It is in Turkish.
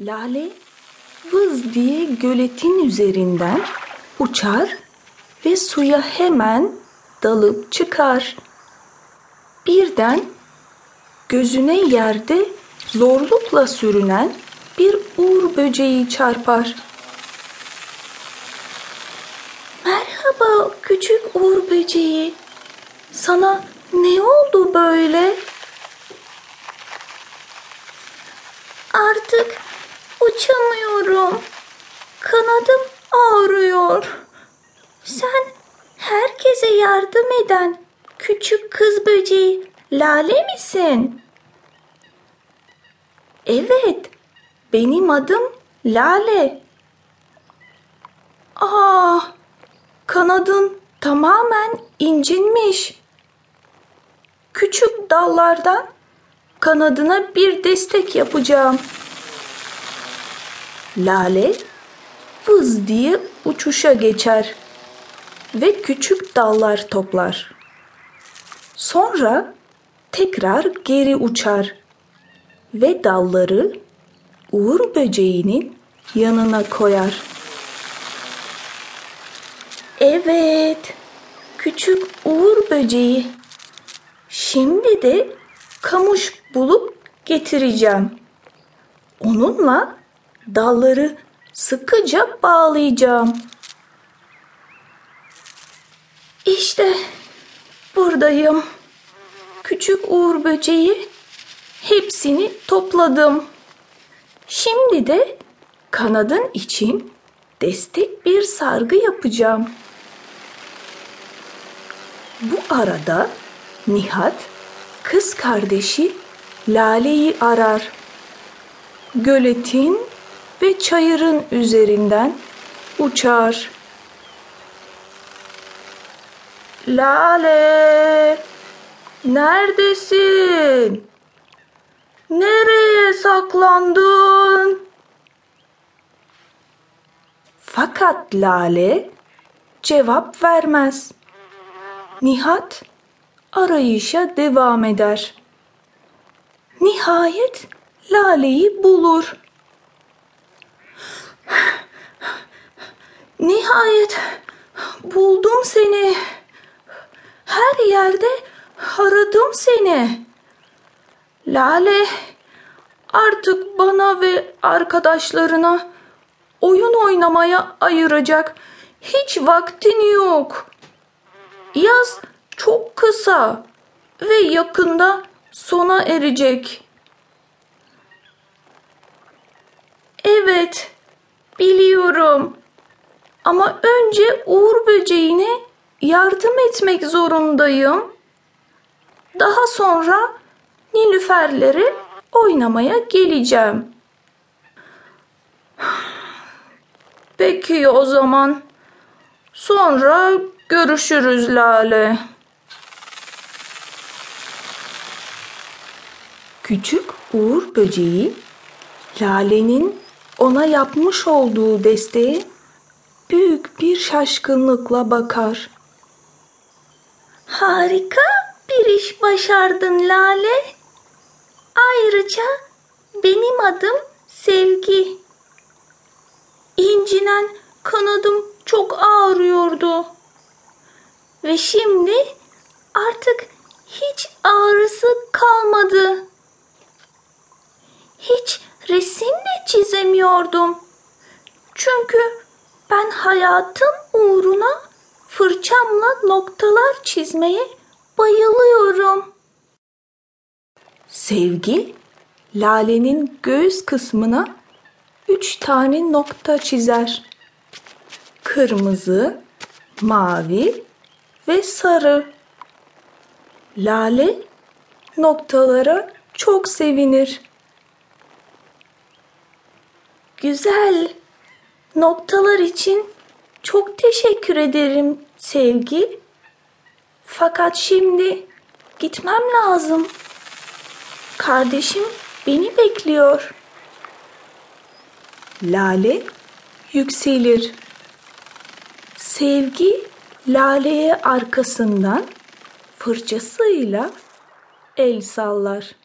Lale vız diye göletin üzerinden uçar ve suya hemen dalıp çıkar. Birden gözüne yerde zorlukla sürünen bir uğur böceği çarpar. Merhaba küçük uğur böceği. Sana ne oldu böyle? Artık uçamıyorum. Kanadım ağrıyor. Sen herkese yardım eden küçük kız böceği Lale misin? Evet, benim adım Lale. Aa, kanadın tamamen incinmiş. Küçük dallardan kanadına bir destek yapacağım. Lale vız diye uçuşa geçer ve küçük dallar toplar. Sonra tekrar geri uçar ve dalları uğur böceğinin yanına koyar. Evet, küçük uğur böceği. Şimdi de kamış bulup getireceğim. Onunla dalları sıkıca bağlayacağım. İşte buradayım. Küçük uğur böceği hepsini topladım. Şimdi de kanadın için destek bir sargı yapacağım. Bu arada Nihat kız kardeşi Lale'yi arar. Göletin ve çayırın üzerinden uçar. Lale, neredesin? Nereye saklandın? Fakat Lale cevap vermez. Nihat arayışa devam eder. Nihayet Lale'yi bulur. Nihayet buldum seni. Her yerde aradım seni. Lale artık bana ve arkadaşlarına oyun oynamaya ayıracak hiç vaktin yok. Yaz çok kısa ve yakında sona erecek. Evet, biliyorum. Ama önce Uğur böceğine yardım etmek zorundayım. Daha sonra Nilüferleri oynamaya geleceğim. Peki o zaman. Sonra görüşürüz Lale. Küçük Uğur böceği Lale'nin ona yapmış olduğu desteğe büyük bir şaşkınlıkla bakar. Harika bir iş başardın Lale. Ayrıca benim adım Sevgi. İncinen kanadım çok ağrıyordu. Ve şimdi artık hiç ağrısı kalmadı. Hiç resim de çizemiyordum. Çünkü ben hayatım uğruna fırçamla noktalar çizmeye bayılıyorum. Sevgi, Lale'nin göğüs kısmına üç tane nokta çizer. Kırmızı, mavi ve sarı. Lale noktalara çok sevinir. Güzel. Noktalar için çok teşekkür ederim sevgi. Fakat şimdi gitmem lazım. Kardeşim beni bekliyor. Lale yükselir. Sevgi Lale'ye arkasından fırçasıyla el sallar.